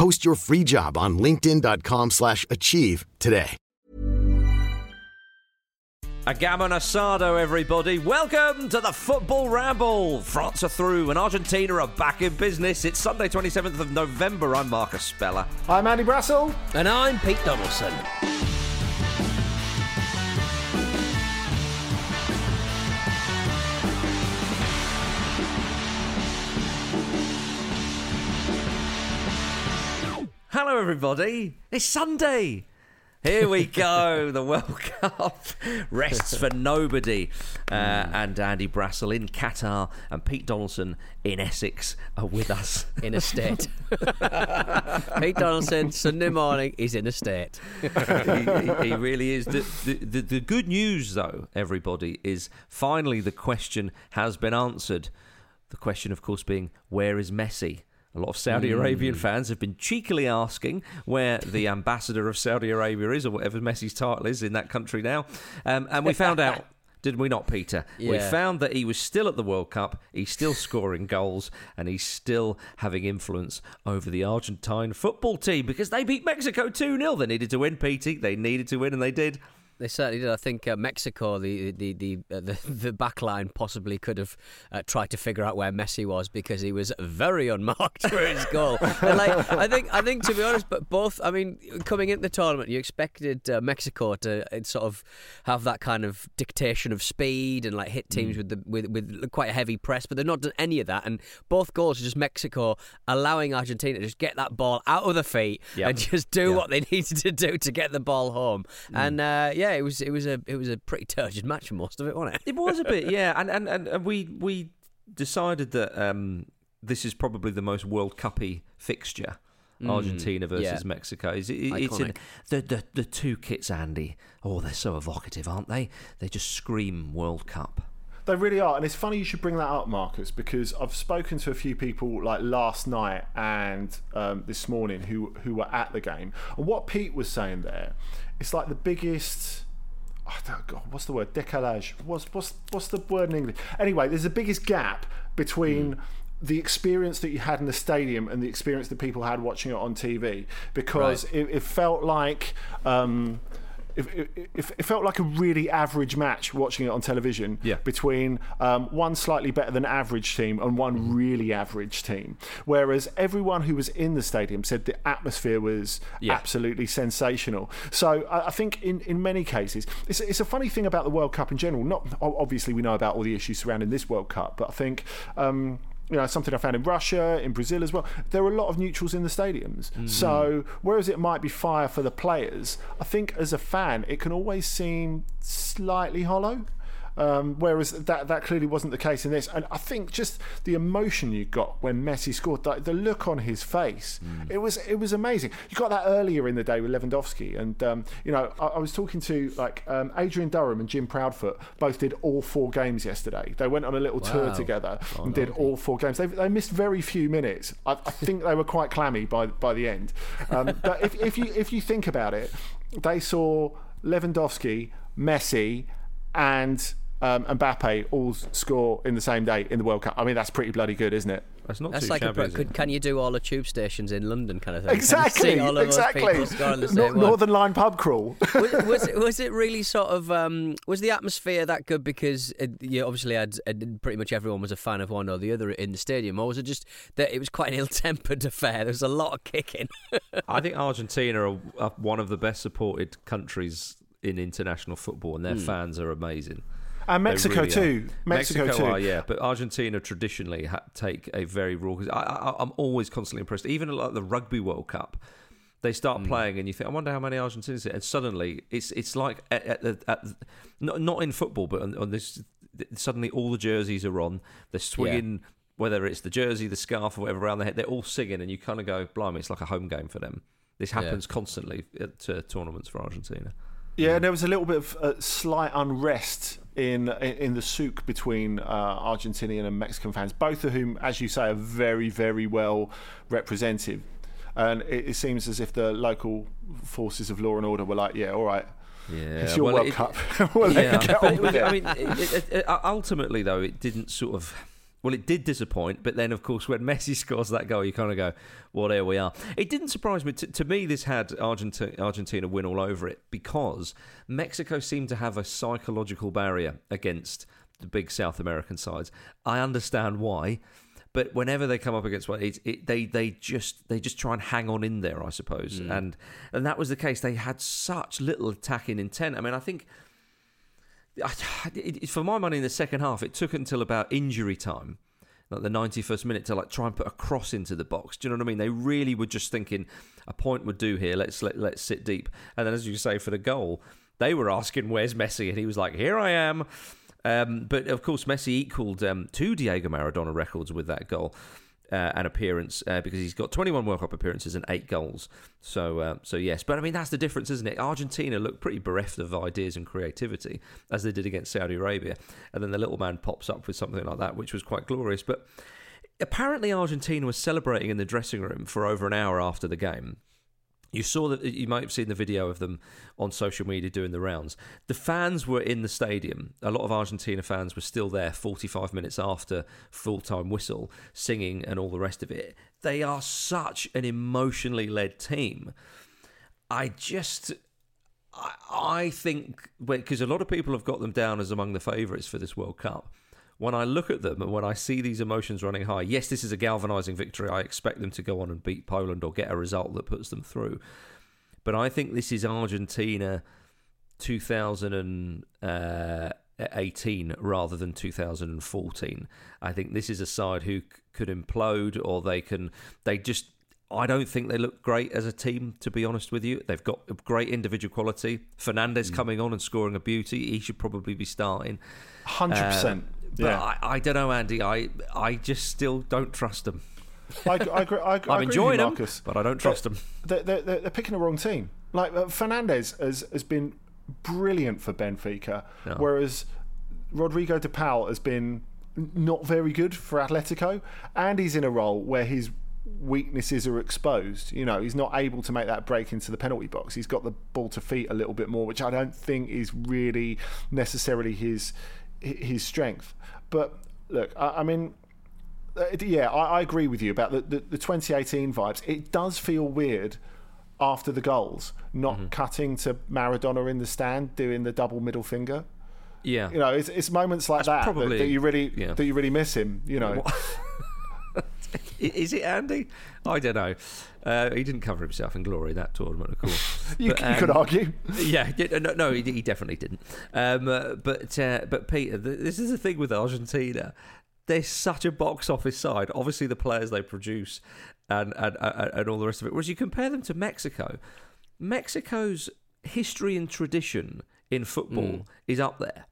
Post your free job on linkedin.com slash achieve today. Agamon Asado, everybody. Welcome to the Football Ramble. France are through and Argentina are back in business. It's Sunday, 27th of November. I'm Marcus Speller. I'm Andy Brassel. And I'm Pete Donaldson. Hello, everybody. It's Sunday. Here we go. the World Cup rests for nobody. Uh, and Andy Brassel in Qatar and Pete Donaldson in Essex are with us. In a state. Pete Donaldson, Sunday morning, he's in a state. he, he- he really is. The, the, the, the good news, though, everybody, is finally the question has been answered. The question, of course, being where is Messi? A lot of Saudi Arabian fans have been cheekily asking where the ambassador of Saudi Arabia is, or whatever Messi's title is in that country now. Um, and we found out. Did we not, Peter? We found that he was still at the World Cup, he's still scoring goals, and he's still having influence over the Argentine football team because they beat Mexico 2 0. They needed to win, Petey. They needed to win, and they did. They certainly did. I think uh, Mexico, the the the uh, the, the back line possibly could have uh, tried to figure out where Messi was because he was very unmarked for his goal. and like I think I think to be honest, but both. I mean, coming into the tournament, you expected uh, Mexico to uh, sort of have that kind of dictation of speed and like hit Mm. teams with the with with quite a heavy press, but they've not done any of that. And both goals are just Mexico allowing Argentina to just get that ball out of the feet Yep. and just do Yeah. what they needed to do to get the ball home. Mm. And uh, yeah, it was it was a it was a pretty turgid match for most of it, wasn't it? It was a bit, yeah, and and, and, and we we decided that um, this is probably the most World Cuppy fixture. Argentina versus yeah. Mexico. It's, it, it's in the, the the two kits, Andy. Oh, they're so evocative, aren't they? They just scream World Cup. They really are, and it's funny you should bring that up, Marcus, because I've spoken to a few people like last night and um, this morning who who were at the game, and what Pete was saying there, it's like the biggest. Don't, God, what's the word? Decalage. What's what's what's the word in English? Anyway, there's the biggest gap between. The experience that you had in the stadium and the experience that people had watching it on TV, because it, it felt like um, it, it, it, felt like a really average match watching it on television Yeah. between um, one slightly better than average team and one really average team. Whereas everyone who was in the stadium said the atmosphere was Yeah. absolutely sensational. So I, I think in, in many cases, it's, it's a funny thing about the World Cup in general. Not obviously we know about all the issues surrounding this World Cup, but I think. Um, you know, something I found in Russia, in Brazil as well. There are a lot of neutrals in the stadiums. Mm-hmm. So, whereas it might be fire for the players, I think as a fan, it can always seem slightly hollow. Um, whereas that that clearly wasn't the case in this, and I think just the emotion you got when Messi scored, the, the look on his face, it was it was amazing. You got that earlier in the day with Lewandowski, and um, you know I, I was talking to like um, Adrian Durham and Jim Proudfoot, both did all four games yesterday. They went on a little tour Wow. together and did all four games. They, they missed very few minutes. I, I think they were quite clammy by by the end. Um, but if, if you if you think about it, they saw Lewandowski, Messi, and um, and Mbappe all score in the same day in the World Cup. I mean, that's pretty bloody good, isn't it? That's not That's too like a shabby, pro- is could, it? can you do all the tube stations in London kind of thing? Exactly, all of exactly. Those people scoring the same Nor- one? Northern Line pub crawl. was, was, it, was it really sort of um, was the atmosphere that good because it, you obviously had uh, pretty much everyone was a fan of one or the other in the stadium, or was it just that it was quite an ill-tempered affair? There was a lot of kicking. I think Argentina are, are one of the best supported countries in international football, and their Hmm. fans are amazing. And Mexico really too. are. Mexico, too. are, yeah, but Argentina traditionally ha- take a very raw. Cause I, I, I'm always constantly impressed. Even at like the Rugby World Cup, they start playing, and you think, I wonder how many Argentinians. Are. And suddenly, it's it's like at, at, the- at, not not in football, but on, on this. Suddenly, all the jerseys are on. They're swinging. Whether it's the jersey, the scarf, or whatever around their head, they're all singing, and you kind of go, "Blimey, it's like a home game for them." This happens constantly at uh, tournaments for Argentina. Yeah, and there was a little bit of uh, slight unrest in in, the souk between uh, Argentinian and Mexican fans, both of whom, as you say, are very, very well represented. And it, it seems as if the local forces of law and order were like, "Yeah, all right, Yeah, it's your well, World it- Cup. we'll let you get but on with it." I mean, it, it, ultimately though, it didn't sort of. Well, it did disappoint, but then of course when Messi scores that goal, you kind of go, "Well, there we are." It didn't surprise me. To, to me, this had Argentina, Argentina win all over it because Mexico seemed to have a psychological barrier against the big South American sides. I understand why. But whenever they come up against one, it, it, they they just they just try and hang on in there, I suppose, mm. and and that was the case. They had such little attacking intent. I mean, I think for my money in the second half, it took until about injury time, like the 91st minute, to like try and put a cross into the box. Do you know what I mean? They really were just thinking a point would do here. Let's let, let's sit deep. And then, as you say, for the goal, they were asking, "Where's Messi?" And he was like, "Here I am." Um, but of course, Messi equalled um, two Diego Maradona records with that goal. Uh, an appearance uh, because he's got 21 World Cup appearances and eight goals. So, uh, so yes, but I mean that's the difference, isn't it? Argentina looked pretty bereft of ideas and creativity as they did against Saudi Arabia, and then the little man pops up with something like that, which was quite glorious. But apparently, Argentina was celebrating in the dressing room for over an hour after the game. You saw that you might have seen the video of them on social media doing the rounds. The fans were in the stadium. A lot of Argentina fans were still there 45 minutes after full time whistle, singing and all the rest of it. They are such an emotionally led team. I just. I, I think because a lot of people have got them down as among the favourites for this World Cup. When I look at them and when I see these emotions running high, yes, this is a galvanising victory. I expect them to go on and beat Poland or get a result that puts them through. But I think this is Argentina 2018 uh, rather than 2014. I think this is a side who could implode or they can. They just. I don't think they look great as a team, to be honest with you. They've got great individual quality. Fernandez mm. coming on and scoring a beauty. He should probably be starting. Hundred percent. Uh, But Yeah, I, I don't know, Andy. I I just still don't trust them. I, I, I, I I'm with enjoying you, them, Marcus. but I don't trust them. They're, they're, they're they're picking the wrong team. Like uh, Fernandez has has been brilliant for Benfica, Yeah. whereas Rodrigo de Paul has been not very good for Atletico, and he's in a role where his weaknesses are exposed. You know, he's not able to make that break into the penalty box. He's got the ball to feet a little bit more, which I don't think is really necessarily his his strength. But look, I, I mean. Uh, yeah, I, I agree with you about the, the, the 2018 vibes. It does feel weird after the goals, not Mm-hmm. cutting to Maradona in the stand doing the double middle finger. Yeah. You know, it's, it's moments like That's that, that probably- that you really yeah. that you really miss him. You know, Is it Andy? I don't know. Uh, he didn't cover himself in glory that tournament, of course. you, But, you could um, argue. Yeah, no, no, he, he definitely didn't. Um, uh, but uh, but Peter, th- this is the thing with Argentina. They're such a box office side. Obviously, the players they produce and and, and and all the rest of it. Whereas you compare them to Mexico, Mexico's history and tradition in football is up there.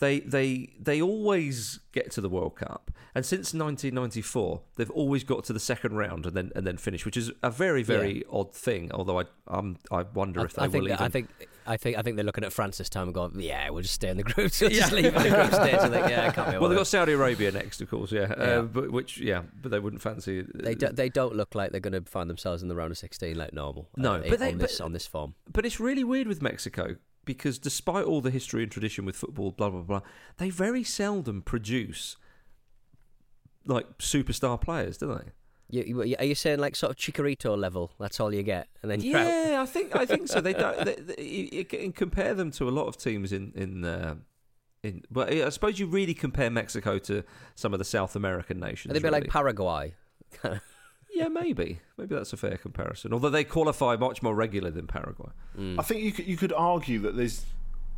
They they they always get to the World Cup, and since 1994, they've always got to the second round and then and then finish, which is a very very odd thing. Although I um I wonder if they I will think, even. I think I think I think they're looking at France this time and going, yeah, we'll just stay in the just leave the group stage. I think, yeah, I can't be well, they've got. Saudi Arabia next, of course, yeah. Yeah. Uh, but which, yeah, but they wouldn't fancy. They, do, they don't look like they're going to find themselves in the round of 16 like normal. No, uh, but they- on, this, but- on this form. But it's really weird with Mexico because despite all the history and tradition with football, blah blah blah, they very seldom produce like superstar players, do they? You, are you saying like sort of Chicharito level? That's all you get, and then you're out? Yeah, I think I think so. They don't. They, they, you, you can compare them to a lot of teams in in. Uh, in, but I suppose you really compare Mexico to some of the South American nations. They'd be really. like Paraguay? yeah, maybe. Maybe that's a fair comparison. Although they qualify much more regularly than Paraguay. I think you could, you could argue that there's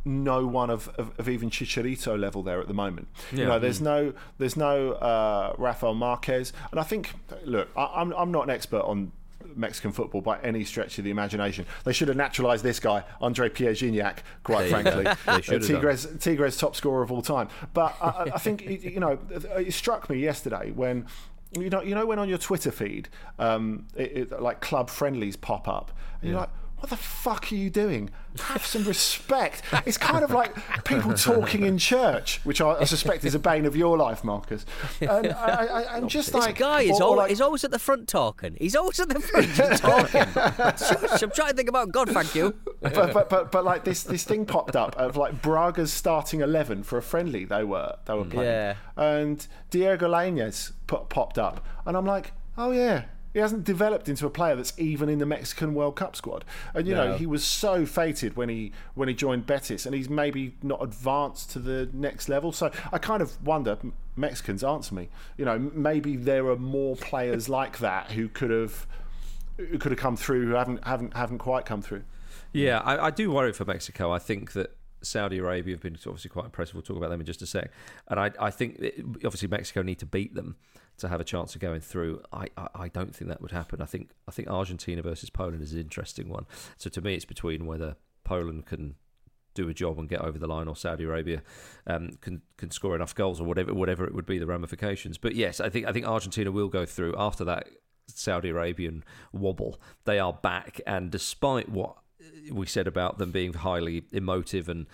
no one of, of, of even Chicharito level there at the moment. You know, there's no there's no uh, Rafael Marquez, and I think look, I, I'm I'm not an expert on Mexican football by any stretch of the imagination. They should have naturalised this guy, Andre Pierre Gignac, quite There you frankly. go. They should have. Tigres, Tigres top scorer of all time. But I, I- I think it- you know it struck me yesterday when. You know, you know when on your Twitter feed, um, it, it, like club friendlies pop up, and you're like, "What the fuck are you doing? Have some respect." It's kind of like people talking in church, which I, I suspect is a bane of your life, Marcus. And I, I, I'm just This like, guy is or- or always, like- he's always at the front talking. He's always at the front talking. I'm trying to think about God, thank you. but, but but but like this this thing popped up of like Braga's starting eleven for a friendly they were they were playing, Yeah. and Diego Lainez put, popped up, and I'm like, oh yeah. He hasn't developed into a player that's even in the Mexican World Cup squad, and you know he was so fated when he when he joined Betis, and he's maybe not advanced to the next level. So I kind of wonder, Mexicans answer me. You know, maybe there are more players like that who could have who could have come through who haven't haven't haven't quite come through. Yeah, I, I do worry for Mexico. I think that Saudi Arabia have been obviously quite impressive. We'll talk about them in just a sec. And I, I think it, obviously Mexico need to beat them to have a chance of going through. I, I, I don't think that would happen. I think I think Argentina versus Poland is an interesting one. So to me, it's between whether Poland can do a job and get over the line, or Saudi Arabia um, can can score enough goals, or whatever whatever it would be the ramifications. But yes, I think I think Argentina will go through after that Saudi Arabian wobble. They are back, and despite what we said about them being highly emotive and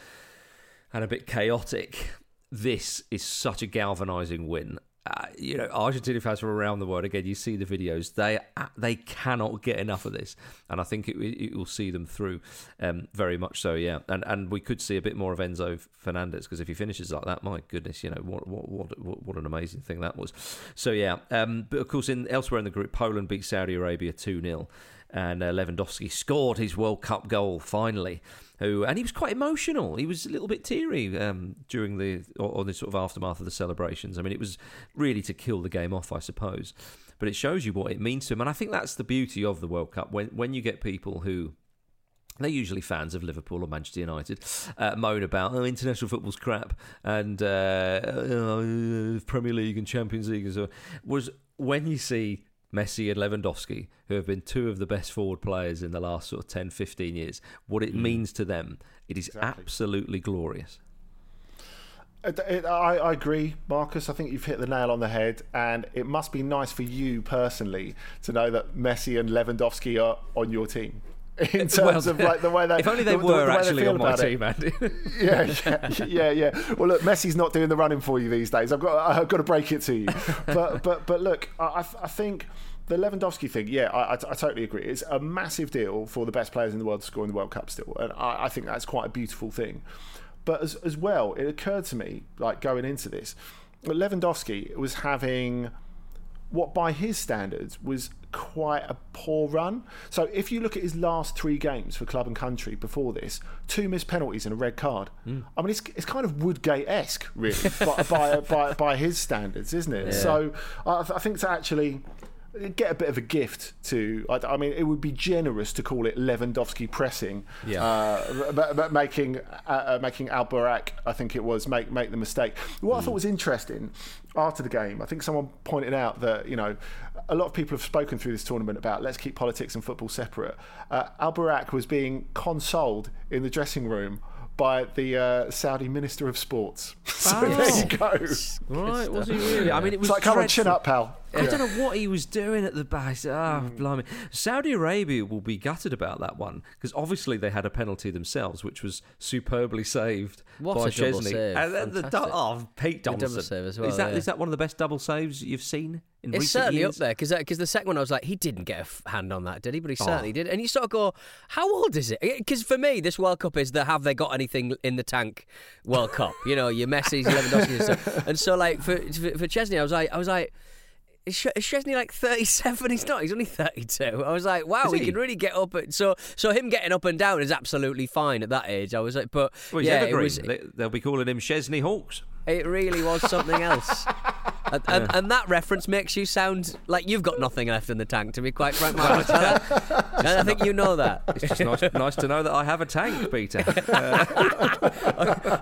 and a bit chaotic, this is such a galvanizing win. Uh, you know, Argentina fans from around the world. Again, you see the videos; they they cannot get enough of this, and I think it, it will see them through um, very much so. Yeah, and and we could see a bit more of Enzo Fernandez because if he finishes like that, my goodness, you know what what what what, what an amazing thing that was. So yeah, um, but of course, in elsewhere in the group, Poland beat Saudi Arabia two 0 and uh, Lewandowski scored his World Cup goal finally. Who and he was quite emotional. He was a little bit teary um, during the or, or the sort of aftermath of the celebrations. I mean, it was really to kill the game off, I suppose. But it shows you what it means to him, and I think that's the beauty of the World Cup when when you get people who they're usually fans of Liverpool or Manchester United, uh, moan about oh, international football's crap and uh, uh, Premier League and Champions League and so on. was when you see Messi and Lewandowski, who have been two of the best forward players in the last sort of 10, 15 years, what it hmm. means to them, it is absolutely glorious. It, it, I, I agree, Marcus. I think you've hit the nail on the head, and it must be nice for you personally to know that Messi and Lewandowski are on your team. In terms of like the way they, if only they the- were the they actually feel on my team, Andy. yeah, yeah, yeah, yeah. Well, look, Messi's not doing the running for you these days. I've got, I've got to break it to you. But, but, but look, I, I think the Lewandowski thing. Yeah, I, I, I totally agree. It's a massive deal for the best players in the world to score in the World Cup still, and I, I think that's quite a beautiful thing. But as, as well, it occurred to me, like going into this, that Lewandowski was having what by his standards was quite a poor run. So if you look at his last three games for club and country before this, two missed penalties and a red card. Mm. I mean, it's, it's kind of Woodgate-esque, really, by, by, by, by his standards, isn't it? So I, I think to actually get a bit of a gift to. I, I mean, it would be generous to call it Lewandowski pressing. Yeah. Uh, but, but making uh, uh, making Albarak, I think it was, make make the mistake. What I thought was interesting after the game, I think someone pointed out that you know a lot of people have spoken through this tournament about let's keep politics and football separate. Uh, Albarak was being consoled in the dressing room. By the uh, Saudi Minister of Sports. So there you go. right, was he really? I mean, it was It's like, come on, chin up, pal. I don't know what he was doing at the back. Ah, Mm. blimey. Saudi Arabia will be gutted about that one because obviously they had a penalty themselves, which was superbly saved What by a double Szczesny. save. And then the oh, Pete Donaldson. save as well, is that yeah. is that one of the best double saves you've seen in It's certainly years? up there because because the second one I was like he didn't get a f- hand on that did he but he Oh. certainly did and you sort of go how old is it because for me this World Cup is the have they got anything in the tank World Cup you know your Messi's your Lewandowski and stuff and so like for for, for Szczesny I was like I was like is Szczesny like 37? He's not. He's only 32. I was like, wow, he? he? can really get up. And, so, so him getting up and down is absolutely fine at that age. I was like, but Well, he's yeah, it was. They, they'll be calling him Chesney Hawkes. It really was something else. and, and, and that reference makes you sound like you've got nothing left in the tank, to be quite frank, and I think you know that. It's just nice, nice to know that I have a tank, Peter.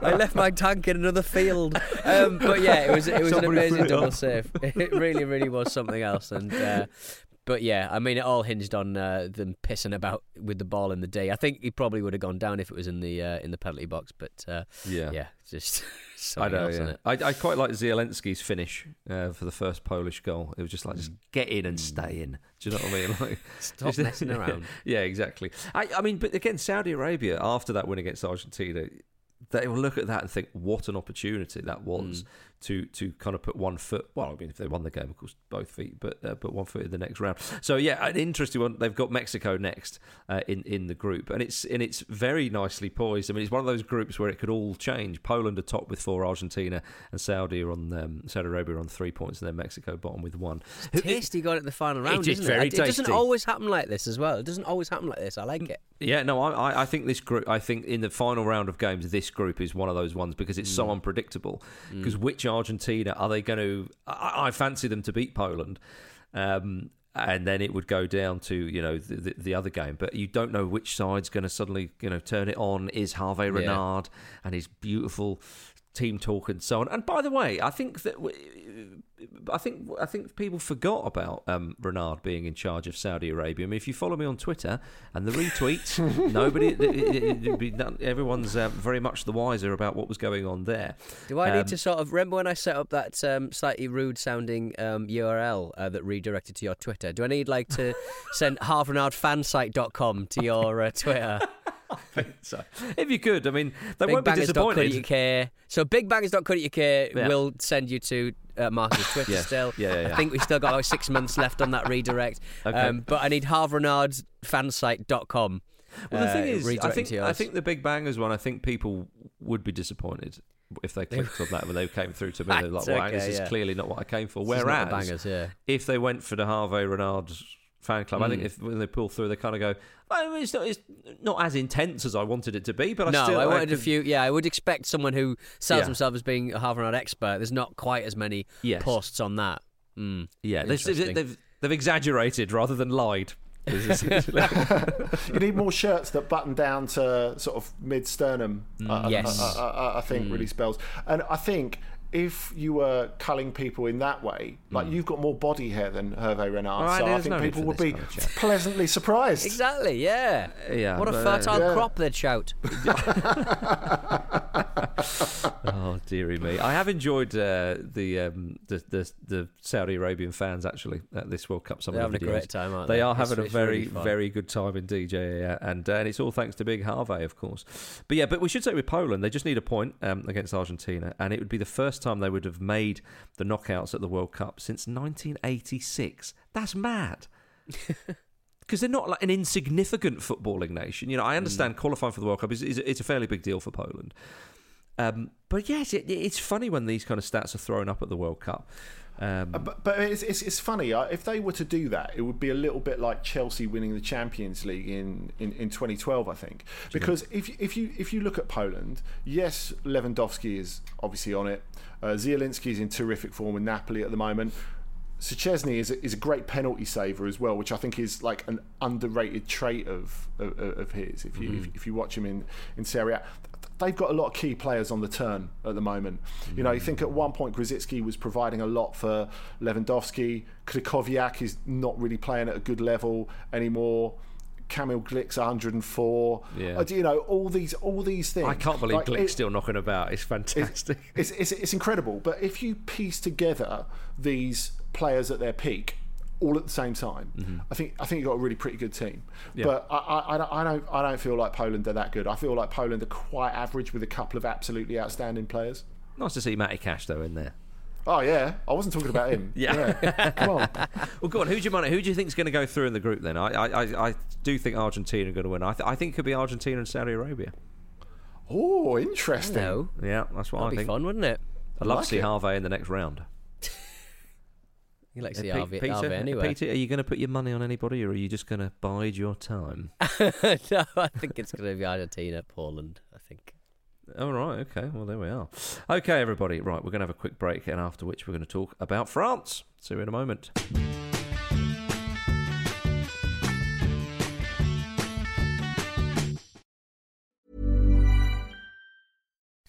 I left my tank in another field. Um, but yeah, it was it was an amazing double save. It really, really was something else. And uh, but yeah, I mean, it all hinged on uh, them pissing about with the ball in the day. I think he probably would have gone down if it was in the uh, in the penalty box. But uh, Yeah. yeah, just I know, else, isn't yeah. it? I, I quite like Zielinski's finish uh, for the first Polish goal. It was just like, just get in and stay in. Do you know what I mean? Like, Stop just- messing around. yeah, exactly. I, I mean, but again, Saudi Arabia after that win against Argentina, they will look at that and think, what an opportunity that was to to kind of put one foot. Well, I mean, if they won the game, of course, both feet, but uh, put one foot in the next round. So yeah, an interesting one. They've got Mexico next uh, in in the group, and it's and it's very nicely poised. I mean, it's one of those groups where it could all change. Poland are top with four, Argentina and Saudi are on um, Saudi Arabia are on three points, and then Mexico bottom with one. Who- Tasty got it in the final round, is isn't very it? It doesn't always happen like this as well. It doesn't always happen like this. I like it. Yeah, no, I, I- I think this group. I think in the final round of games, this group is one of those ones because it's so unpredictable. Because which Argentina are they going to? I, I fancy them to beat Poland, um, and then it would go down to you know the, the, the other game. But you don't know which side's going to suddenly you know turn it on. Is Harvey Renard and his beautiful team talk and so on. And by the way, I think that. I think I think people forgot about um, Renard being in charge of Saudi Arabia. I mean, if you follow me on Twitter and the retweets, nobody, it, it, done- everyone's uh, very much the wiser about what was going on there. Do I Um, need to sort of remember when I set up that um, slightly rude sounding um, URL uh, that redirected to your Twitter? Do I need like to send harvardfansite.com to your uh, Twitter? I think so, if you could, I mean, they won't be disappointed. bigbangers.co.uk. So bigbangers.co.uk Yeah. will send you to uh, Marcus' Twitter Yeah. still. Yeah, yeah, yeah. I think we've still got like six months left on that redirect. Okay. Um, but I need harvardfansite.com. Well, the uh, thing is, I think I think the Big Bangers one. I think people would be disappointed if they clicked on that when they came through to me. They're like, Right, "Wow, this okay, is clearly not what I came for." This is not the Whereas, bangers, yeah. if they went for the Harvey Renard fan club, I think Mm. if when they pull through, they kind of go, oh, I mean, it's, not, "It's not as intense as I wanted it to be." But I no, still I wanted a few. Yeah, I would expect someone who sells Yeah. himself as being a Harvard expert. There's not quite as many Yes. posts on that. Mm. Yeah, they've, they've they've exaggerated rather than lied. you need more shirts that button down to sort of mid sternum. I, hmm, uh, uh, yes. I, I, I, I think hmm. really spells. And I think if you were culling people in that way, like you've got more body hair than Hervé Renard, All right, so I think no people would be kind pleasantly surprised. Exactly. Yeah. Yeah, What a but, uh, fertile Yeah. crop they'd shout. oh dearie me! I have enjoyed uh, the, um, the the the Saudi Arabian fans actually at this World Cup. Some They're of the having a great time, aren't They they? are It's- having a very really very good time indeed, yeah, yeah, yeah. and uh, and it's all thanks to Big Harvey, of course. But yeah, but we should say with Poland, they just need a point um, against Argentina, and it would be the first time they would have made the knockouts at the World Cup since 1986. That's mad. Because they're not like an insignificant footballing nation. You know, I understand Mm. qualifying for the World Cup is, is it's a fairly big deal for Poland. Um, but yes, it, it's funny when these kind of stats are thrown up at the World Cup. Um, Uh, But, but it's, it's, it's funny. uh, If they were to do that, it would be a little bit like Chelsea winning the Champions League in, in, in 2012, I think. Because if, you- if you if you look at Poland, yes, Lewandowski is obviously on it. Uh, Zielinski is in terrific form with Napoli at the moment. Szczesny is a, is a great penalty saver as well, which I think is like an underrated trait of of, of his. If you if, if you watch him in in Serie A, they've got a lot of key players on the turn at the moment. You know, you think at one point Grosicki was providing a lot for Lewandowski. Krychowiak is not really playing at a good level anymore. Kamil Glik's 104. Yeah. Uh, you know all these all these things. I can't believe Like, Glik's it- still knocking about. It's fantastic. it's, it's, it's incredible. But if you piece together these players at their peak all at the same time, Mm-hmm. I think I think you've got a really pretty good team. Yeah. But I, I, I, don't, I don't I don't feel like Poland are that good. I feel like Poland are quite average with a couple of absolutely outstanding players. Nice to see Matty Cash though in there. Oh yeah, I wasn't talking about him. Yeah. come on. Well, go on. Who do you mind? Who do you think is going to go through in the group? Then I, I, I, I do think Argentina are going to win. I, th- I think it could be Argentina and Saudi Arabia. Oh, interesting. No, Yeah, that's what that'd I be think. fun, wouldn't it? I'd love like to see it. Harvey in the next round. You like to see Uh, Harvey, Pe- Harvey anyway. Peter, are you going to put your money on anybody, or are you just going to bide your time? no, I think it's going to be Argentina, Poland. I think. All right. Okay. Well, there we are. Okay, everybody. Right, we're going to have a quick break, and after which we're going to talk about France. See you in a moment.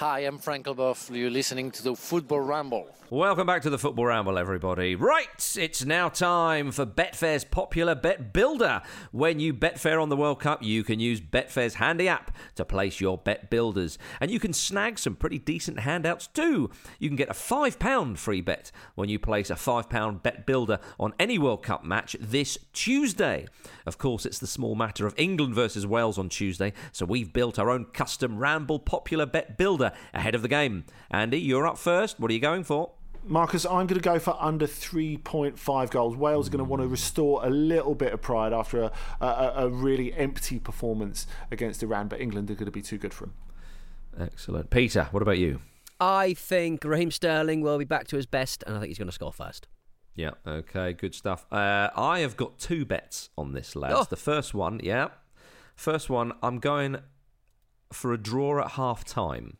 Hi, I'm Frank Leboeuf. You're listening to the Football Ramble. Welcome back to the Football Ramble, everybody. Right, it's now time for Betfair's popular Bet Builder. When you Betfair on the World Cup, you can use Betfair's handy app to place your bet builders. And you can snag some pretty decent handouts too. You can get a £5 free bet when you place a £5 bet builder on any World Cup match this Tuesday. Of course, it's the small matter of England versus Wales on Tuesday, so we've built our own custom Ramble popular bet builder ahead of the game. Andy, you're up first. What are you going for? Marcus, I'm going to go for under 3.5 goals. Wales are going to want to restore a little bit of pride after a, a, a really empty performance against Iran, but England are going to be too good for them. Excellent. Peter, what about you? I think Raheem Sterling will be back to his best, and I think he's going to score first. Yeah, okay, good stuff. Uh, I have got two bets on this, lads. Oh. The first one, yeah. First one, I'm going for a draw at half time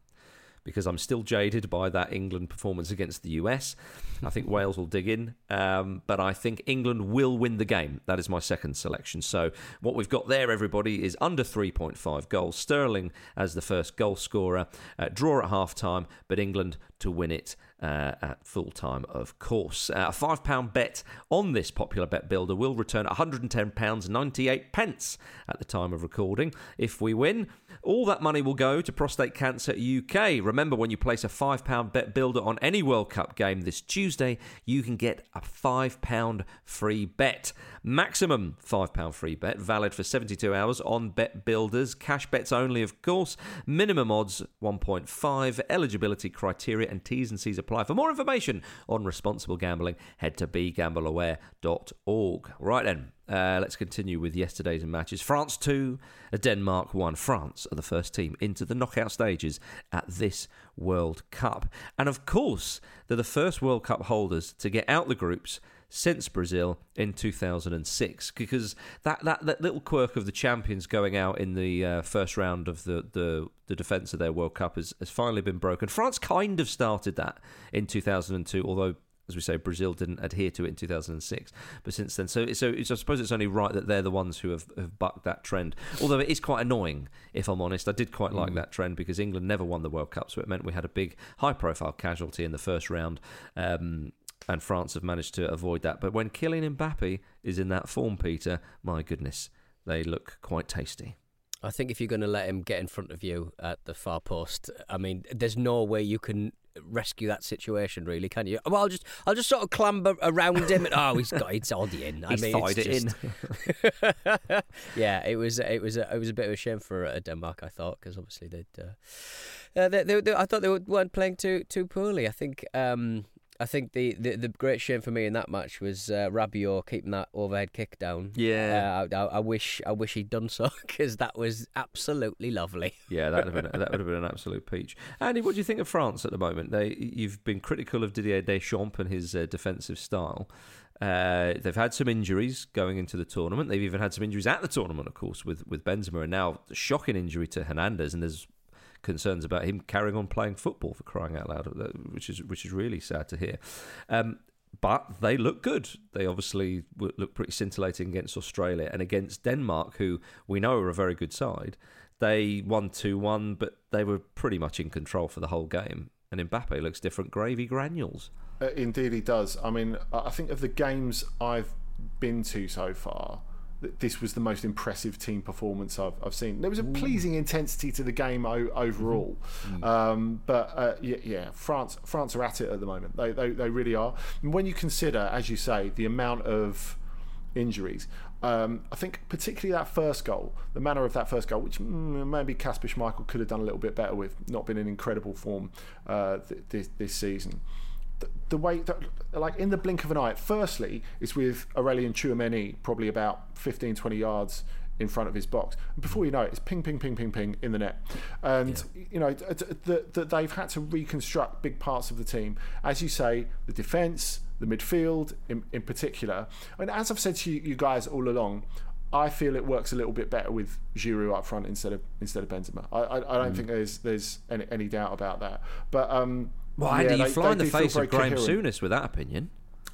because I'm still jaded by that England performance against the US. I think Wales will dig in, um, but I think England will win the game. That is my second selection. So what we've got there, everybody, is under 3.5 goals. Sterling as the first goal scorer, uh, draw at half time, but England to win it uh, at full time, of course. Uh, a £5 bet on this popular bet builder will return £110.98 pence at the time of recording. If we win, all that money will go to Prostate Cancer UK. Remember, when you place a £5 bet builder on any World Cup game this Tuesday, you can get a £5 free bet. Maximum £5 free bet, valid for 72 hours on bet builders. Cash bets only, of course. Minimum odds 1.5. Eligibility criteria and T's and C's apply. For more information on responsible gambling, head to begambleaware.org. Right then, uh, let's continue with yesterday's matches. France 2, Denmark 1. France are the first team into the knockout stages at this World Cup. And of course, they're the first World Cup holders to get out the groups since Brazil in 2006 because that, that, that little quirk of the champions going out in the uh, first round of the, the, the defence of their World Cup has, has finally been broken. France kind of started that in 2002, although as we say, Brazil didn't adhere to it in 2006. But since then, so so I suppose it's only right that they're the ones who have, have bucked that trend. Although it is quite annoying, if I'm honest. I did quite like that trend because England never won the World Cup, so it meant we had a big, high-profile casualty in the first round. Um, and France have managed to avoid that. But when Kylian Mbappe is in that form, Peter, my goodness, they look quite tasty. I think if you're going to let him get in front of you at the far post, I mean, there's no way you can rescue that situation, really, can you? Well, I'll just, I'll just sort of clamber around him. And, oh, he's got, it's already in. I He's mean, it's it just- yeah, it was, it was, a, it was a bit of a shame for uh, Denmark, I thought, because obviously they'd, uh, uh, they, they, they, I thought they weren't playing too, too poorly. I think. Um, I think the, the, the great shame for me in that match was uh, Rabiot keeping that overhead kick down. Yeah. uh, I, I, wish I wish he'd done so because that was absolutely lovely. Yeah, that would have been that would have been an absolute peach. Andy, what do you think of France at the moment? They you've been critical of Didier Deschamps and his uh, defensive style. Uh, they've had some injuries going into the tournament. They've even had some injuries at the tournament, of course, with with Benzema, and now a shocking injury to Hernandez. And there's concerns about him carrying on playing football for crying out loud, uh, which is which is really sad to hear. Um, but they look good. They obviously look pretty scintillating against Australia and against Denmark, who we know are a very good side. They won 2 1, but they were pretty much in control for the whole game. And Mbappe looks different gravy granules. Uh, indeed, he does. I mean, I think of the games I've been to so far, this was the most impressive team performance I've, I've seen. There was a pleasing intensity to the game o- overall, mm-hmm. um, but uh, yeah, yeah, France France are at it at the moment. They they, they really are. And when you consider, as you say, the amount of injuries. Um, I think particularly that first goal, the manner of that first goal, which mm, maybe Kasper Schmeichel could have done a little bit better with, not been in incredible form uh, th- this, this season the way that, like in the blink of an eye, firstly, it's with Aurelien Tchouameni probably about 15, 20 yards in front of his box. And before you know it, it's ping, ping, ping, ping, ping in the net. And, yeah. you know, that the, the, they've had to reconstruct big parts of the team. As you say, the defence, the midfield in, in particular. And as I've said to you, you guys all along, I feel it works a little bit better with Giroud up front instead of instead of Benzema. I, I, I don't mm. think there's there's any, any doubt about that. But um, well, Andy, yeah, you fly in the face of Graham coherent. Souness with that opinion.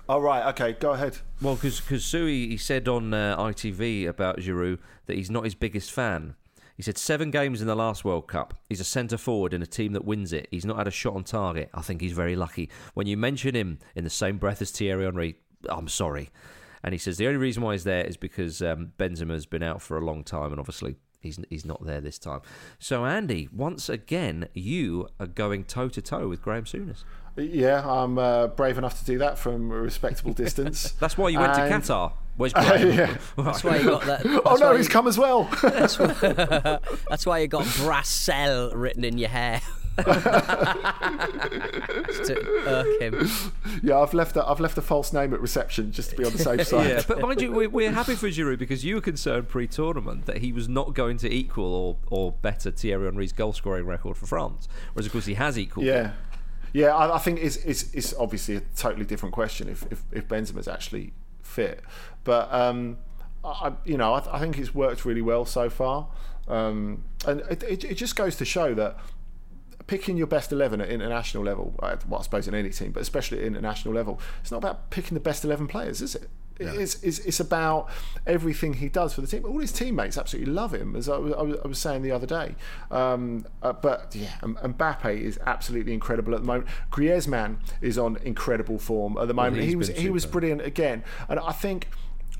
Oh right, okay, go ahead. Well, because Sui he said on uh, ITV about Giroud that he's not his biggest fan. He said seven games in the last World Cup. He's a centre forward in a team that wins it. He's not had a shot on target. I think he's very lucky. When you mention him in the same breath as Thierry Henry, I'm sorry. And he says the only reason why he's there is because um, Benzema's been out for a long time, and obviously he's he's not there this time. So Andy, once again, you are going toe to toe with Graham Souness. Yeah, I'm uh, brave enough to do that from a respectable distance. that's why you went and... to Qatar. Where's Brian? Uh, yeah. That's why you got that. oh no, he's come as well. that's, why, that's why you got Brassel written in your hair to irk him. Yeah, I've left a, I've left a false name at reception just to be on the safe side. yeah, but mind you, we're, we're happy for Giroud because you were concerned pre-tournament that he was not going to equal or or better Thierry Henry's goal scoring record for France, whereas of course he has equalled. Yeah. Yeah, I, I think it's, it's, it's obviously a totally different question if if, if Benzema's actually fit, but um, I, you know I, I think it's worked really well so far, um, and it, it, it just goes to show that picking your best 11 at international level, uh, well, I suppose in any team, but especially at international level, it's not about picking the best 11 players, is it? Yeah. It's, it's, it's, about everything he does for the team. All his teammates absolutely love him, as I was, I was saying the other day. Um, uh, but yeah, Mbappe is absolutely incredible at the moment. Griezmann is on incredible form at the moment. Well, he was he was brilliant again, and I think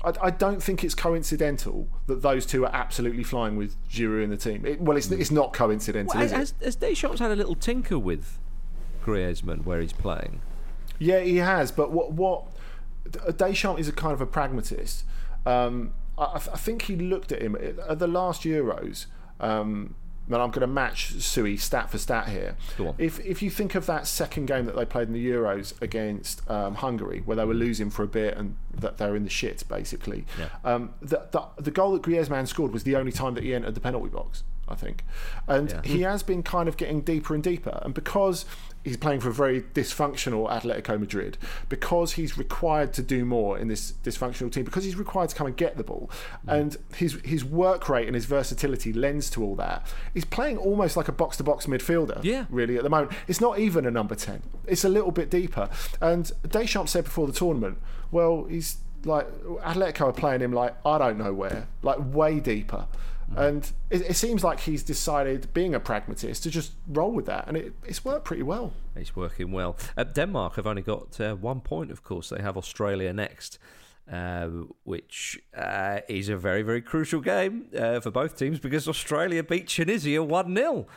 I, I, don't think it's coincidental that those two are absolutely flying with Giroud in the team. It, well, it's, it's not coincidental, well, is has, it? Has Deschamps had a little tinker with Griezmann where he's playing? Yeah, he has. But what what Deschamps is a kind of a pragmatist. Um, I, I, think he looked at him at the last Euros. Um, and I'm going to match Sui stat for stat here. If if you think of that second game that they played in the Euros against um, Hungary, where they were losing for a bit and that they're in the shit basically, yeah. um, the, the, the goal that Griezmann scored was the only time that he entered the penalty box. I think, and yeah. he has been kind of getting deeper and deeper, and because he's playing for a very dysfunctional Atletico Madrid. Because he's required to do more in this dysfunctional team because he's required to come and get the ball mm. and his his work rate and his versatility lends to all that he's playing almost like a box to box midfielder yeah. really at the moment. It's not even a number 10 it's a little bit deeper. And Deschamps said before the tournament well he's like Atletico are playing him like I don't know where like way deeper and it, it, seems like he's decided, being a pragmatist, to just roll with that, and it, it's worked pretty well. It's working well. Uh, Denmark have only got uh, one point, of course. They have Australia next. Uh, which uh, is a very, very crucial game uh, for both teams because Australia beat Tunisia 1 0.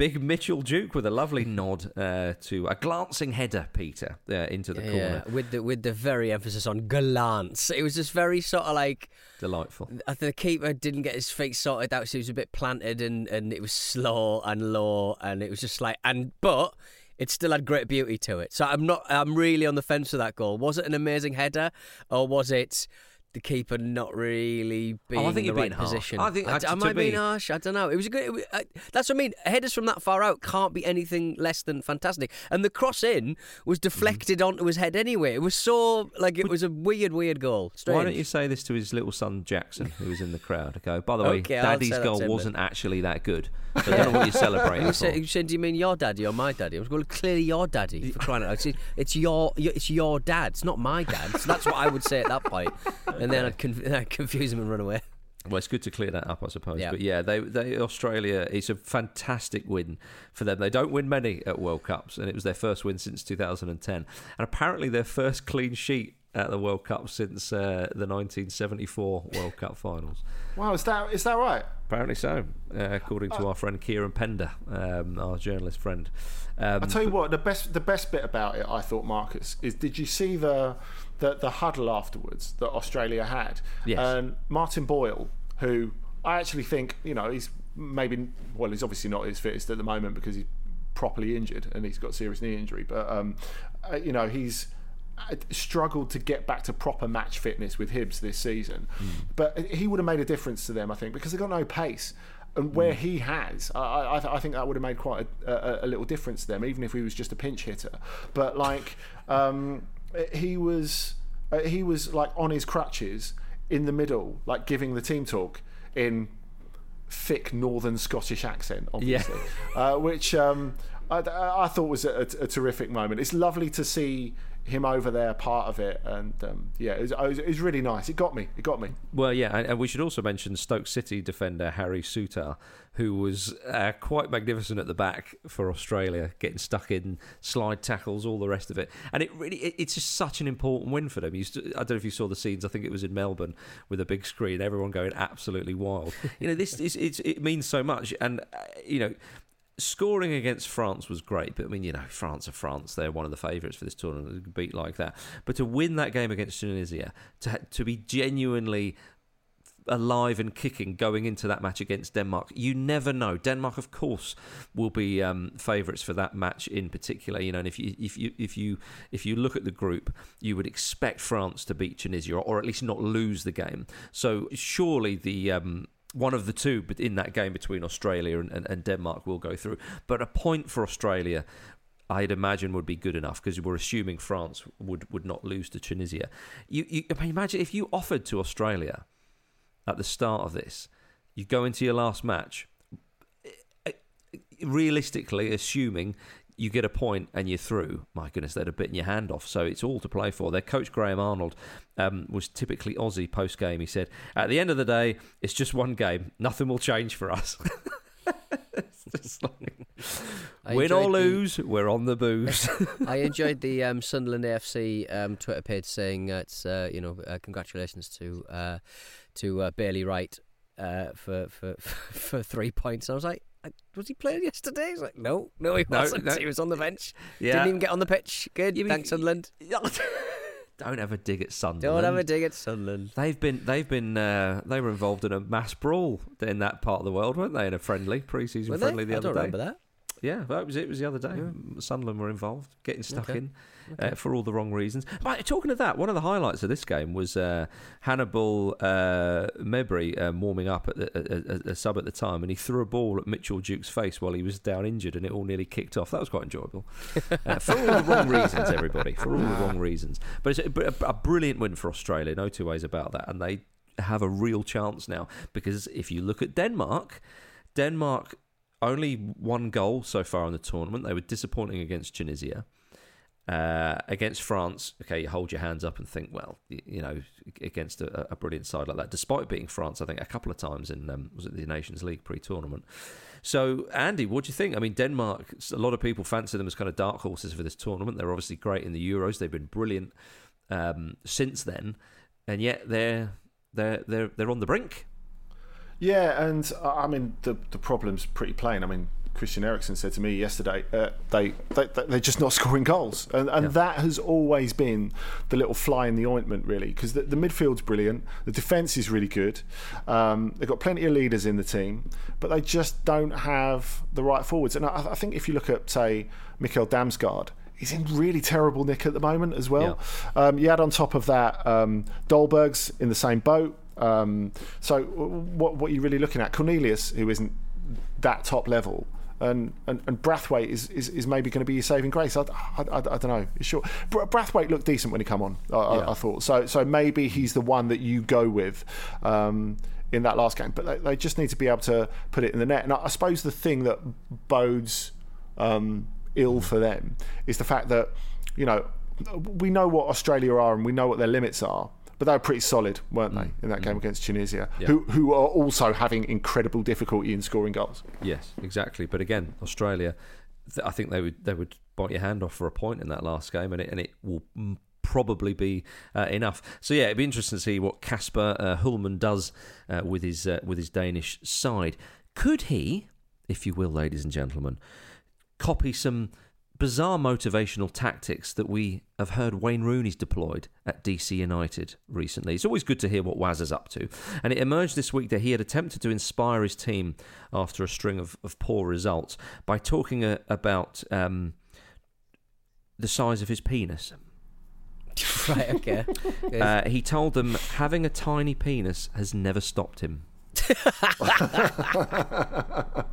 Big Mitchell Duke with a lovely nod uh, to a glancing header, Peter, uh, into the yeah, corner. with the with the very emphasis on glance. It was just very sort of like delightful. The keeper didn't get his feet sorted out, so he was a bit planted, and and it was slow and low, and it was just like and but it still had great beauty to it. So I'm not I'm really on the fence with that goal. Was it an amazing header, or was it? The keeper not really being Oh, I think in the right being harsh. position. I think, I, actually, am I being me- harsh? I don't know. It was a good. Was, I, that's what I mean. Headers from that far out can't be anything less than fantastic. And the cross in was Mm-hmm. deflected onto his head anyway. It was so like it was a weird, weird goal. Strange. Why don't you say this to his little son Jackson, who was in the crowd? I Go, by the way, Okay, Daddy's goal wasn't actually that good. So I don't know what you're celebrating. You said, you said, do you mean your daddy or my daddy? I was going, clearly your daddy for crying out loud. It's, it's your, it's your dad. It's not my dad. So that's what I would say at that point. And then I'd, conf- I'd confuse him and run away. Well, it's good to clear that up, I suppose. Yeah. But yeah, they, they Australia. It's a fantastic win for them. They don't win many at World Cups, and it was their first win since 2010, and apparently their first clean sheet at the World Cup since uh, the 1974 World Cup finals. Wow, is that is that right? Apparently so, uh, according to our friend Kieran Pender, um, our journalist friend. Um, I'll tell you what, the best the best bit about it, I thought, Marcus, is did you see the the, the huddle afterwards that Australia had? Yes. And Martin Boyle, who I actually think, you know, he's maybe well, he's obviously not his fittest at the moment because he's properly injured and he's got serious knee injury, but um, uh, you know, he's uh, struggled to get back to proper match fitness with Hibs this season. But he would have made a difference to them, I think, because they've got no pace. And where he has, I, I, I think that would have made quite a, a, a little difference to them, even if he was just a pinch hitter. But like, um, he was, uh, he was like on his crutches in the middle, like giving the team talk in thick Northern Scottish accent, obviously, uh, which um, I, I thought was a, a terrific moment. It's lovely to see him over there, part of it, and um, yeah, it was, it was, it was really nice. It got me. It got me. Well, yeah, and, and we should also mention Stoke City defender Harry Souttar, who was uh, quite magnificent at the back for Australia, getting stuck in slide tackles, all the rest of it. And it really, it, it's just such an important win for them. You st- I don't know if you saw the scenes. I think it was in Melbourne with a big screen, everyone going absolutely wild. you know, this is it means so much, and uh, you know. Scoring against France was great, but I mean, you know, France are France. They're one of the favourites for this tournament. to Beat like that, but to win that game against Tunisia, to to be genuinely alive and kicking going into that match against Denmark. You never know. Denmark, of course, will be um, favourites for that match in particular. You know, and if you if you if you if you look at the group, you would expect France to beat Tunisia, or, or at least not lose the game. So surely the um, one of the two in that game between Australia and, and, and Denmark will go through. But a point for Australia I'd imagine would be good enough because we're assuming France would, would not lose to Tunisia. You, you imagine if you offered to Australia at the start of this, you go into your last match, eh, eh, realistically assuming you get a point and you're through. My goodness, they'd have bitten your hand off. So it's all to play for. Their coach Graham Arnold um, was typically Aussie post game. He said, "At the end of the day, it's just one game. Nothing will change for us." Like, win or the- lose, we're on the booze. I enjoyed the um, Sunderland AFC um, Twitter page saying it's uh, you know uh, congratulations to uh, to uh, Bailey Wright uh, for, for for three points. And I was like, "I- was he playing yesterday? He's like, no, no, he No, wasn't. no. He was on the bench. Yeah. Didn't even get on the pitch. Good, You mean- thanks Sunderland. Don't ever dig at Sunderland. Don't ever dig at Sunderland. They've been they've been uh, they were involved in a mass brawl in that part of the world, weren't they? In a friendly pre-season Were they? friendly the I other don't day. remember that. Yeah, that was it. Was the other day. Sunderland were involved, getting stuck Okay. in uh, for all the wrong reasons. But talking of that, one of the highlights of this game was uh, Hannibal uh, Mejbri um, warming up at the, a, a, a sub at the time, and he threw a ball at Mitchell Duke's face while he was down injured, and it all nearly kicked off. That was quite enjoyable uh, for all the wrong reasons, everybody. For all the wrong reasons. But it's a, a, a brilliant win for Australia. No two ways about that, and they have a real chance now because if you look at Denmark, Denmark only one goal so far in the tournament. They were disappointing against Tunisia. Uh, against France, okay, you hold your hands up and think, well, you know, against a, a brilliant side like that, despite beating France, I think a couple of times in um, was it the Nations League pre-tournament. So, Andy, what do you think? I mean, Denmark, a lot of people fancy them as kind of dark horses for this tournament. They're obviously great in the Euros. They've been brilliant um, since then, and yet they're they're they're they're on the brink. Yeah, and uh, I mean the the problem's pretty plain. I mean Christian Eriksen said to me yesterday, uh, they, they they- they're just not scoring goals, and and that has always been the little fly in the ointment, really, because the, the midfield's brilliant, the defence is really good, um, they've got plenty of leaders in the team, but they just don't have the right forwards. And I, I think if you look at say Mikkel Damsgaard. he's in really terrible nick at the moment as well. Um, you add on top of that, um, Dolberg's in the same boat. Um, so what what are you really looking at? Cornelius, who isn't that top level. And, and, and Braithwaite is, is, is maybe going to be your saving grace. I, I, I, I don't know. Sure. Br- Braithwaite looked decent when he come on. I, I, I thought so. So maybe he's the one that you go with um, in that last game. But they, they just need to be able to put it in the net. And I, I suppose the thing that bodes um, ill for them is the fact that you know we know what Australia are and we know what their limits are. But they were pretty solid, weren't they, in that game against Tunisia, who who are also having incredible difficulty in scoring goals. Yes, exactly. But again, Australia, th- I think they would they would bite your hand off for a point in that last game, and it and it will mm, probably be uh, enough. So yeah, it'd be interesting to see what Kasper uh, Hjulmand does uh, with his uh, with his Danish side. Could he, if you will, ladies and gentlemen, copy some bizarre motivational tactics that we have heard Wayne Rooney's deployed at DC United recently. It's always good to hear what Waz is up to. And it emerged this week that he had attempted to inspire his team after a string of, of poor results by talking uh, about um, the size of his penis. right, okay. Uh, he told them having a tiny penis has never stopped him.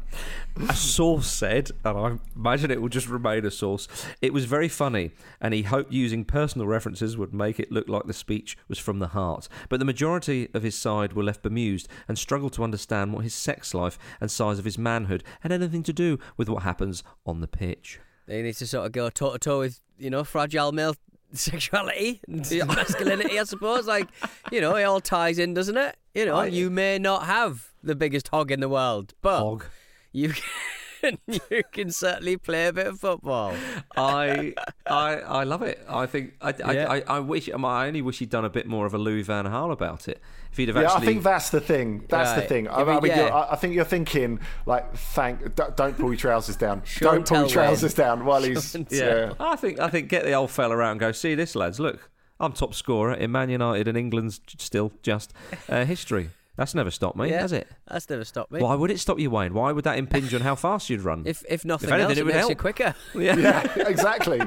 a source said, and I imagine it will just remain a source, it was very funny, and he hoped using personal references would make it look like the speech was from the heart. But the majority of his side were left bemused and struggled to understand what his sex life and size of his manhood had anything to do with what happens on the pitch. They need to sort of go toe to toe with, you know, fragile male sexuality and masculinity, I suppose. Like, you know, it all ties in, doesn't it? You know, you may not have the biggest hog in the world, but Hog. you can, you can certainly play a bit of football. I I I love it. I think I I, Yeah. I, I wish I only wish he'd done a bit more of a Louis Van Gaal about it. If he'd have Yeah, actually, I think that's the thing. That's the thing. I, Yeah, but I mean, yeah. you're, I I think you're thinking like, thank, don't, don't pull your trousers down. Sean don't pull your Tellway. trousers down while he's. Sean yeah. I think I think get the old fella out and go see this, lads. Look, I'm top scorer in Man United and England's still just uh, history. That's never stopped me, Yeah. has it? That's never stopped me. Why would it stop you, Wayne? Why would that impinge on how fast you'd run? If if nothing anything, else, it it, would makes you help. quicker. yeah, exactly.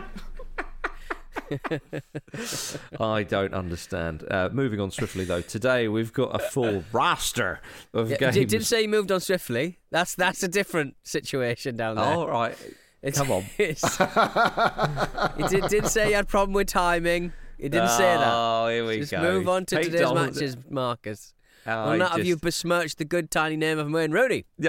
I don't understand. Uh, moving on swiftly though, today we've got a full roster of Yeah, games. did, didn't say he moved on swiftly. That's that's a different situation down there. All right, It's, come on. it's- he did, did say he had problem with timing. He didn't say that. Oh, here we Just go. move on to Pete today's Donald- matches, Marcus. I Will not have you just- besmirched the good tiny name of Wayne Rooney.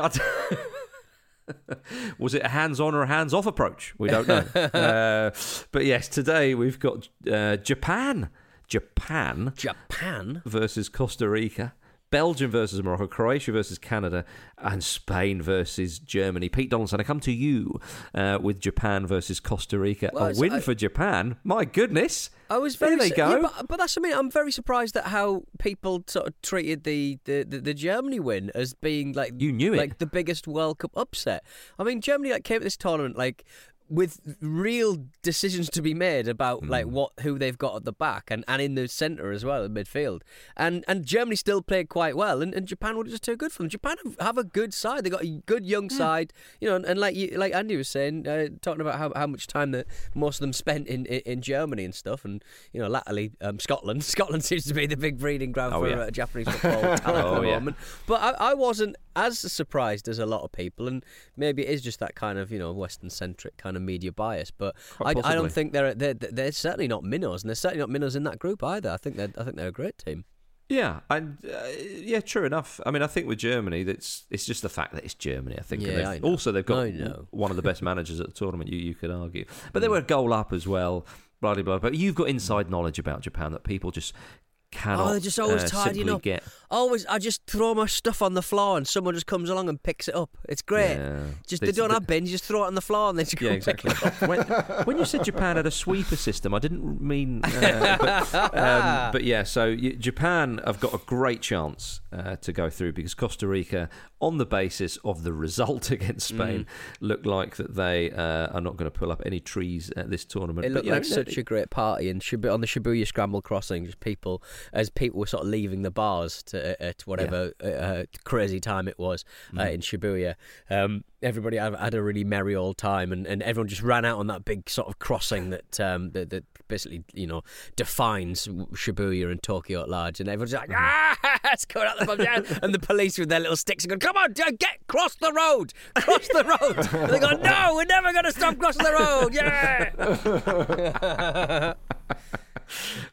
Was it a hands-on or a hands-off approach? We don't know. uh, but yes, today we've got uh, Japan, Japan Japan? versus Costa Rica, Belgium versus Morocco, Croatia versus Canada, and Spain versus Germany. Pete Donaldson, I come to you uh, with Japan versus Costa Rica. Well, a win I- for Japan. My goodness. I was There very they su- go. yeah, but, but that's I mean. I'm very surprised at how people sort of treated the, the, the, the Germany win as being like You knew it. like the biggest World Cup upset. I mean, Germany like came to this tournament like with real decisions to be made about like Hmm. what who they've got at the back and, and in the centre as well in midfield. And and Germany still played quite well, and, and Japan were just too good for them. Japan have, have a good side. They got a good young side, you know. And, and like you, like Andy was saying, uh, talking about how, how much time that most of them spent in, in, in Germany and stuff, and you know, latterly um, Scotland. Scotland seems to be the big breeding ground Oh, for yeah. uh, Japanese football talent Oh, at the yeah. moment. But I, I wasn't as surprised as a lot of people, and maybe it is just that kind of you know Western centric kind of media bias. But I, I don't think they're, they're they're certainly not minnows, and they're certainly not minnows in that group either. I think they're I think they're a great team. Yeah, and uh, yeah, true enough. I mean, I think with Germany, that's it's just the fact that it's Germany. I think. Yeah, they've- I know. Also, they've got one of the best managers at the tournament. You you could argue, but they were a goal up as well. Blah blah blah. But you've got inside knowledge about Japan that people just cannot. Oh, they're just always uh, tidying up. Get. Always, I just throw my stuff on the floor, and someone just comes along and picks it up. It's great. Yeah. Just It's they don't the- have bins. You just throw it on the floor, and they just go Yeah, exactly. it up. when, when you said Japan had a sweeper system, I didn't mean. Uh, but, um, but yeah, so y- Japan have got a great chance uh, to go through because Costa Rica, on the basis of the result against Mm. Spain, look like that they uh, are not going to pull up any trees at this tournament. It But, looked you know, like such a great party, and on the Shibuya Scramble Crossing, just people as people were sort of leaving the bars to at whatever uh, uh, crazy time it was uh, in Shibuya. Um, everybody had, had a really merry old time, and, and everyone just ran out on that big sort of crossing that um, that, that basically you know defines Shibuya and Tokyo at large, and everyone's like ah, it's going out the bum down, and the police with their little sticks are going, come on, get cross the road, cross the road. And they go, no, we're never going to stop crossing the road, yeah.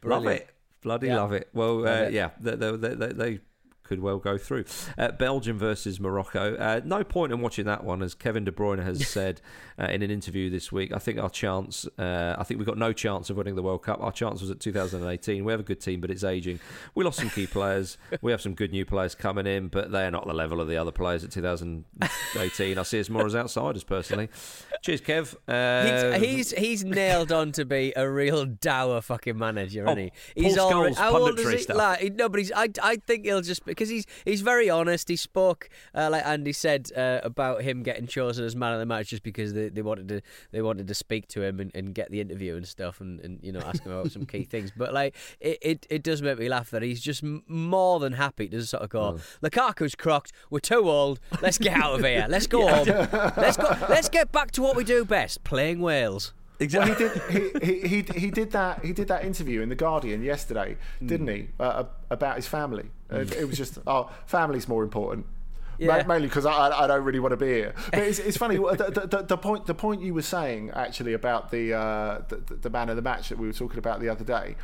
Love Brilliant. it. Bloody Yeah. love it. Well, uh, yeah, they, they, they- they could well go through. Uh, Belgium versus Morocco. Uh, no point in watching that one, as Kevin De Bruyne has said uh, in an interview this week. I think our chance, uh, I think we've got no chance of winning the World Cup. Our chance was at 2018. We have a good team, but it's aging. We lost some key players. We have some good new players coming in, but they're not the level of the other players at 2018. I see us more as outsiders, personally. Cheers, Kev. Uh, He's, he's he's nailed on to be a real dour fucking manager, isn't Oh, he? He's Paul already, Scholes how old is he? Like, no, but he's. I, I think he'll just because he's he's very honest. He spoke uh, like Andy said uh, about him getting chosen as man of the match just because they, they wanted to they wanted to speak to him and, and get the interview and stuff and, and you know ask him about some key things. But like it, it, it does make me laugh that he's just more than happy to sort of go. Lukaku's crocked. We're too old. Let's get out of here. Let's go home. Let's go. Let's get back to what we do best: playing Wales. Well, he did. He, he, he, he did that. He did that interview in the Guardian yesterday, didn't he? Uh, about his family. And it was just, oh, family's more important. Yeah. Mainly because I, I don't really want to be here. But it's, it's funny. The, the, the, the point the point you were saying actually about the, uh, the the man of the match that we were talking about the other day,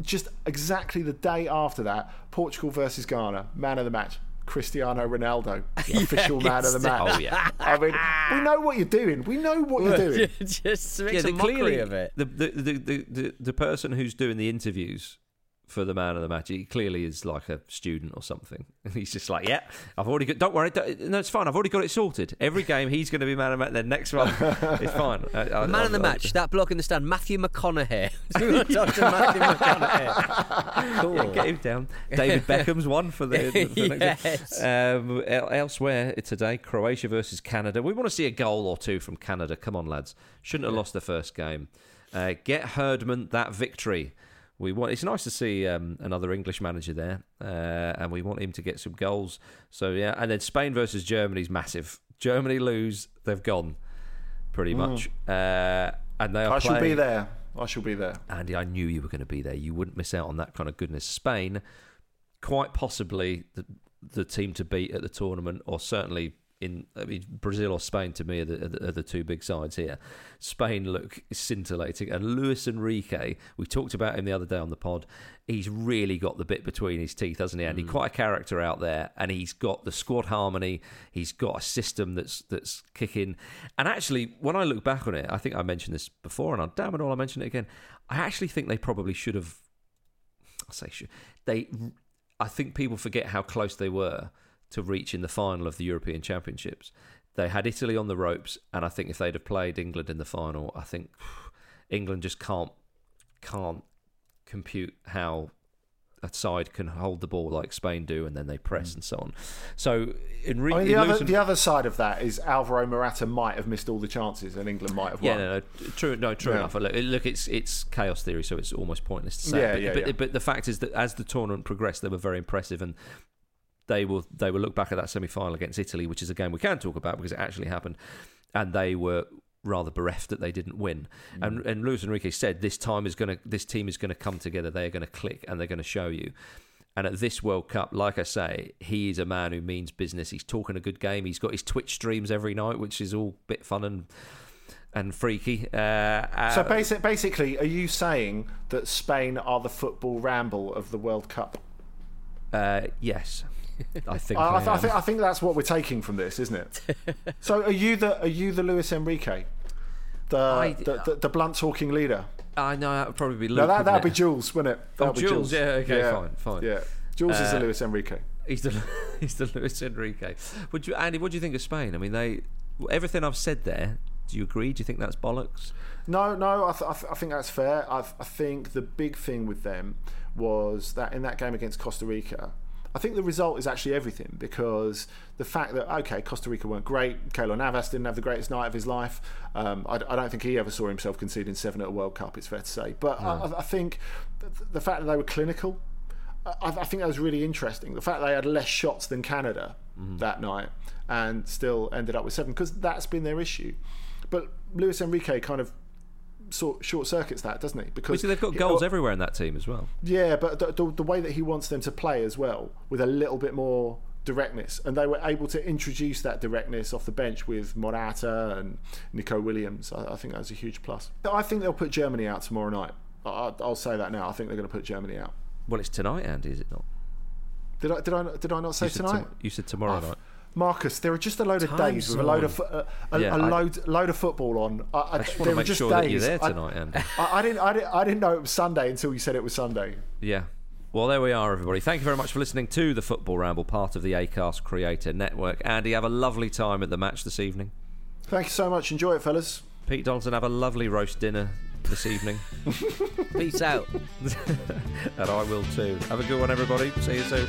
just exactly the day after that, Portugal versus Ghana, man of the match. Cristiano Ronaldo, official man of the match. Oh, yeah. I mean, we know what you're doing. We know what you're doing. just makes yeah, a mockery clearly of it. The, the, the, the, the, the person who's doing the interviews for the man of the match, he clearly is like a student or something. And he's just like, yeah, I've already got. Don't worry, don't, no, it's fine. I've already got it sorted. Every game he's going to be man of the match. Then next one, it's fine. I, I, Man I- of the match, that bloke in the stand, Matthew McConaughey. Do you want to talk to Matthew McConaughey? Cool. Yeah, get him down. David Beckham's one for the, for the next Yes. um, elsewhere today, Croatia versus Canada. We want to see a goal or two from Canada. Come on, lads. Shouldn't have lost the first game. Uh, get Herdman that victory. We want. It's nice to see um, another English manager there, uh, and we want him to get some goals. So yeah, and then Spain versus Germany is massive. Germany lose, they've gone, pretty much. Uh, and they are I shall be there. I shall be there. Andy, I knew you were going to be there. You wouldn't miss out on that kind of goodness. Spain, quite possibly the, the team to beat at the tournament, or certainly in I mean, Brazil or Spain to me are the, are the, are the two big sides here. Spain look scintillating, and Luis Enrique, we talked about him the other day on the pod. He's really got the bit between his teeth, hasn't he, Andy? Mm. Quite a character out there, and he's got the squad harmony. He's got a system that's that's kicking. And actually, when I look back on it, I think I mentioned this before, and I'll damn it all, I mention it again. I actually think they probably should have. I say should they. I think people forget how close they were to reaching the final of the European Championships. They had Italy on the ropes, and I think if they'd have played England in the final, I think England just can't can't compute how a side can hold the ball like Spain do, and then they press mm. and so on. So, Enrique, I mean, the other, losing- the other side of that is Alvaro Morata might have missed all the chances, and England might have won. Yeah, no, no, true, no, true Yeah. enough. Look, look, it's it's chaos theory, so it's almost pointless to say. Yeah, but, yeah, but, yeah. but the fact is that as the tournament progressed, they were very impressive, and they will they will look back at that semi final against Italy, which is a game we can talk about because it actually happened, and they were rather bereft that they didn't win. Mm. And and Luis Enrique said this time is going to this team is going to come together. They are going to click, and they're going to show you. And at this World Cup, like I say, he is a man who means business. He's talking a good game. He's got his Twitch streams every night, which is all a bit fun and and freaky. Uh, uh, So basic, basically, are you saying that Spain are the football ramble of the World Cup? uh, yes, I think. I, I, I, th- I think I think that's what we're taking from this, isn't it? so are you the are you the Luis Enrique, the I- the, the, the blunt talking leader? I know that would probably be Luke. No, that that'd be? Jules, wouldn't it? Oh, That'd be Jules, yeah, okay, fine, fine. Yeah, Jules is the Uh, Luis Enrique. He's the he's the Luis Enrique. Would you, Andy? What do you think of Spain? I mean, they everything I've said there. Do you agree? Do you think that's bollocks? No, no, I, th- I, th- I think that's fair. I, th- I think the big thing with them was that in that game against Costa Rica, I think the result is actually everything because the fact that okay, Costa Rica weren't great. Keylor Navas didn't have the greatest night of his life. Um, I, I don't think he ever saw himself conceding seven at a World Cup. It's fair to say, but I, I think the fact that they were clinical. I, I think that was really interesting. The fact they had less shots than Canada that night and still ended up with seven because that's been their issue. But Luis Enrique kind of sort short circuits that, doesn't he? Because they've got goals oh, everywhere in that team as well. Yeah, but the, the, the way that he wants them to play as well, with a little bit more directness, and they were able to introduce that directness off the bench with Morata and Nico Williams. I, I think that was a huge plus. I think they'll put Germany out tomorrow night. I, I'll say that now. I think they're going to put Germany out. Well, it's tonight, Andy, is it not? Did I did I did I not say tonight? tom- you said tomorrow Oh, night. Marcus, there are just a load of Time days with a load of zone. fo- a, a, Yeah, a I- load load of football on. I, I, I just want to make sure days. that you're there I- tonight, Andy. I, I didn't I didn't I didn't know it was Sunday until you said it was Sunday. Yeah. Well, there we are, everybody. Thank you very much for listening to the Football Ramble, part of the Acast Creator Network. Andy, have a lovely time at the match this evening. Thank you so much. Enjoy it, fellas. Pete Donaldson, have a lovely roast dinner this evening. Peace out. and I will too. Have a good one, everybody. See you soon.